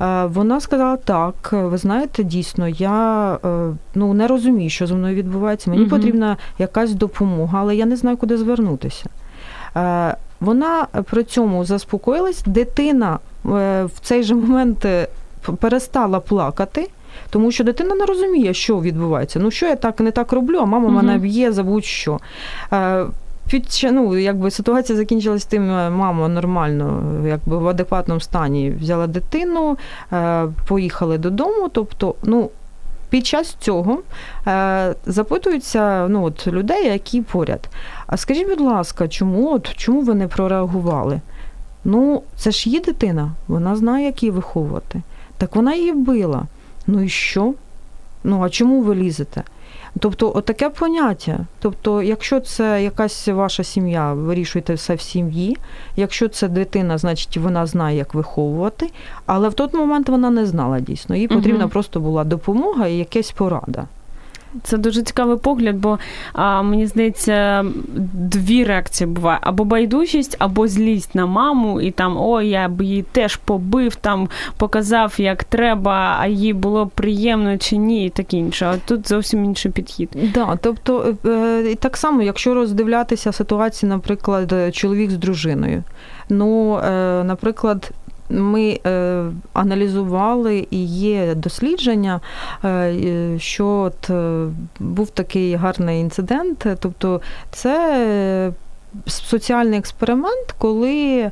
Е, вона сказала: так, ви знаєте, дійсно, я ну, не розумію, що зі мною відбувається. Мені угу. потрібна якась допомога, але я не знаю, куди звернутися. Вона при цьому заспокоїлась, дитина в цей же момент перестала плакати. Тому що дитина не розуміє, що відбувається. Ну що я так не так роблю, а мама угу. мене б'є за будь-що під ну, якби ситуація закінчилась тим, е, мама нормально, якби в адекватному стані взяла дитину, е, поїхали додому. Тобто, ну. Під час цього е, запитуються ну, от, людей, які поряд. А скажіть, будь ласка, чому от, чому ви не прореагували? Ну, це ж її дитина, вона знає, як її виховувати. Так вона її била. Ну і що? Ну, а чому ви лізете? Тобто, отаке поняття. Тобто, якщо це якась ваша сім'я, вирішуєте все в сім'ї. Якщо це дитина, значить вона знає, як виховувати. Але в той момент вона не знала дійсно. Їй потрібна угу. просто була допомога і якась порада. Це дуже цікавий погляд, бо а, мені здається, дві реакції бувають: або байдужість, або злість на маму, і там ой, я б її теж побив, там показав, як треба, а їй було приємно чи ні, і таке інше. А тут зовсім інший підхід. Да, тобто е, так само, якщо роздивлятися ситуацію, наприклад, чоловік з дружиною. Ну, е, наприклад, ми е, аналізували і є дослідження, е, що от е, був такий гарний інцидент. Тобто, це соціальний експеримент, коли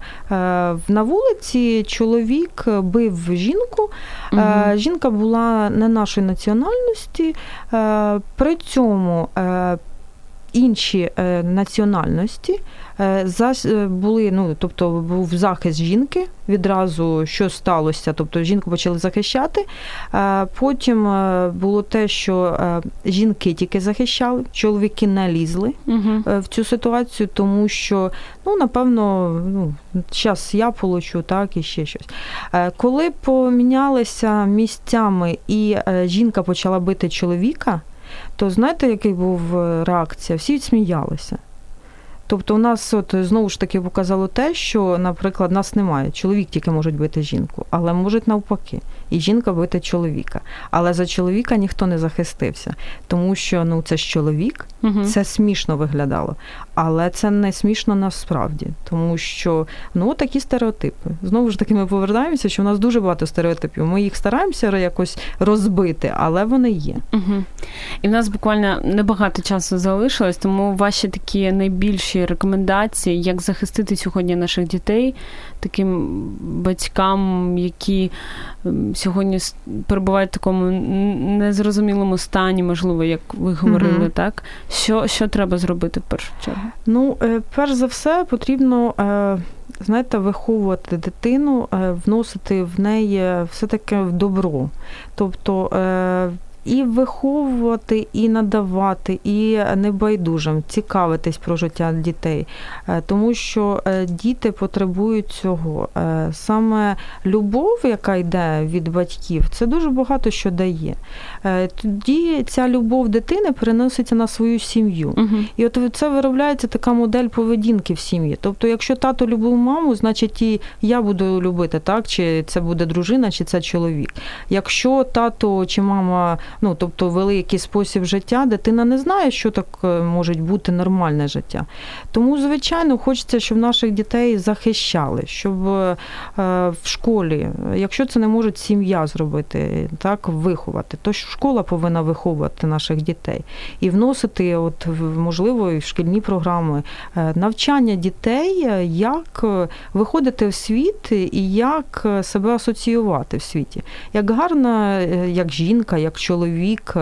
на вулиці чоловік бив жінку. Угу. Жінка була не нашої національності, при цьому інші національності. Е, е, були, ну тобто був захист жінки відразу, що сталося. Тобто жінку почали захищати. Е, потім було те, що жінки тільки захищали, чоловіки не лізли угу. в цю ситуацію, тому що ну напевно, ну зараз я получу, так і ще щось. Коли помінялися місцями і жінка почала бити чоловіка. То знаєте, який був реакція? Всі сміялися. Тобто, у нас от знову ж таки показало те, що, наприклад, нас немає. Чоловік тільки може бити жінку, але можуть навпаки, і жінка бити чоловіка. Але за чоловіка ніхто не захистився, тому що ну це ж чоловік, угу. це смішно виглядало. Але це не смішно насправді, тому що ну такі стереотипи. Знову ж таки, ми повертаємося, що у нас дуже багато стереотипів. Ми їх стараємося якось розбити, але вони є. Угу. І в нас буквально небагато часу залишилось, тому ваші такі найбільші рекомендації, як захистити сьогодні наших дітей, таким батькам, які сьогодні перебувають в такому незрозумілому стані, можливо, як ви говорили, угу. так? Що, Що треба зробити в першу чергу? Ну, е, перш за все, потрібно. Е, знаєте, виховувати дитину, е, вносити в неї все таки в добро. Тобто і виховувати, і надавати, і небайдужим, цікавитись про життя дітей, е, тому що е, діти потребують цього. Е, саме любов, яка йде від батьків, це дуже багато що дає. Тоді ця любов дитини переноситься на свою сім'ю. Угу. І от це виробляється така модель поведінки в сім'ї. Тобто, якщо тато любив маму, значить і я буду любити, так? Чи це буде дружина, чи це чоловік. Якщо тато чи мама ну тобто великий спосіб життя, дитина не знає, що так е, може бути нормальне життя. Тому, звичайно, хочеться, щоб наших дітей захищали, щоб е, в школі, якщо це не може сім'я зробити, так виховати, то школа повинна виховувати наших дітей і вносити, от можливо, в шкільні програми е, навчання дітей, як виходити в світ і як себе асоціювати в світі, як гарна, як жінка, як чоловік чоловік.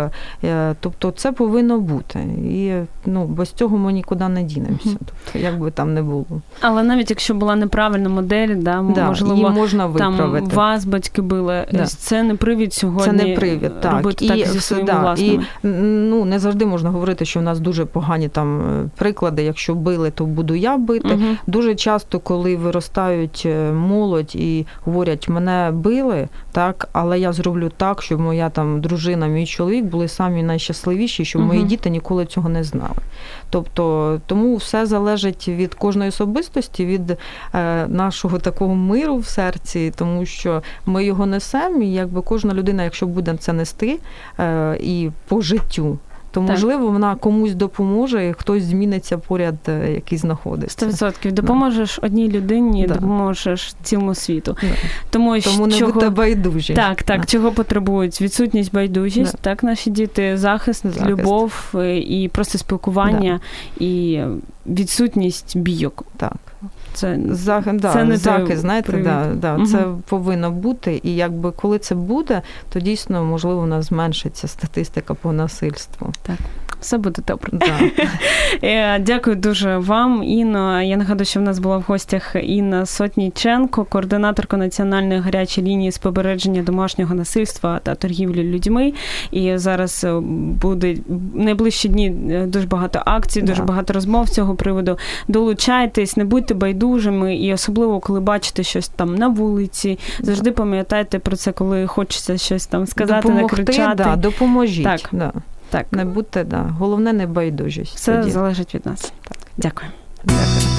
Е, тобто це повинно бути. І ну, без цього ми нікуди не дінемося. Тобто, як би там не було. Але навіть якщо була неправильна модель, да, да, можливо, можна там вас батьки били. Да. Це не привід сьогодні. Це не привід, так. робити так зі своїми да, власними. І ну, не завжди можна говорити, що в нас дуже погані там приклади. Якщо били, то буду я бити. Угу. Дуже часто, коли виростають молодь і говорять, мене били, так, але я зроблю так, щоб моя там дружина, мій чоловік були самі найщасливіші, щоб угу. мої діти ніколи цього не знали. Тобто, тому все залежить від кожної особистості, від е, нашого такого миру в серці, тому що ми його несемо, і якби кожна людина, якщо буде це нести е, і по життю то так. можливо вона комусь допоможе, і хтось зміниться поряд, е, який знаходиться. 100%. Допоможеш да. одній людині, да. допоможеш цілому світу. Да. Тому Тому не чого... будьте байдужі. Так, так, чого потребують відсутність байдужість, так наші діти, захист, захист, любов е, і просто спілкування і відсутність бійок. Так. Це Зах, да, це не захист, знаєте, да, да, угу. це повинно бути. І якби коли це буде, то дійсно можливо у нас зменшиться статистика по насильству. Так все буде добре. Да. [LAUGHS] Е, дякую дуже вам, Інно. Я нагадую, що в нас була в гостях Інна Сотніченко, координаторка національної гарячої лінії з попередження домашнього насильства та торгівлі людьми. І зараз е, буде найближчі дні е, дуже багато акцій, дуже багато розмов з цього приводу. Долучайтесь, не будьте байдужими, і особливо, коли бачите щось там на вулиці, завжди пам'ятайте про це, коли хочеться щось там сказати, Допомогти, накричати. Да, допоможіть. Так. Да. Так. Не будьте, да. Головне не байдужість. Все тоді. залежить від нас. Так. Дякую. Дякую.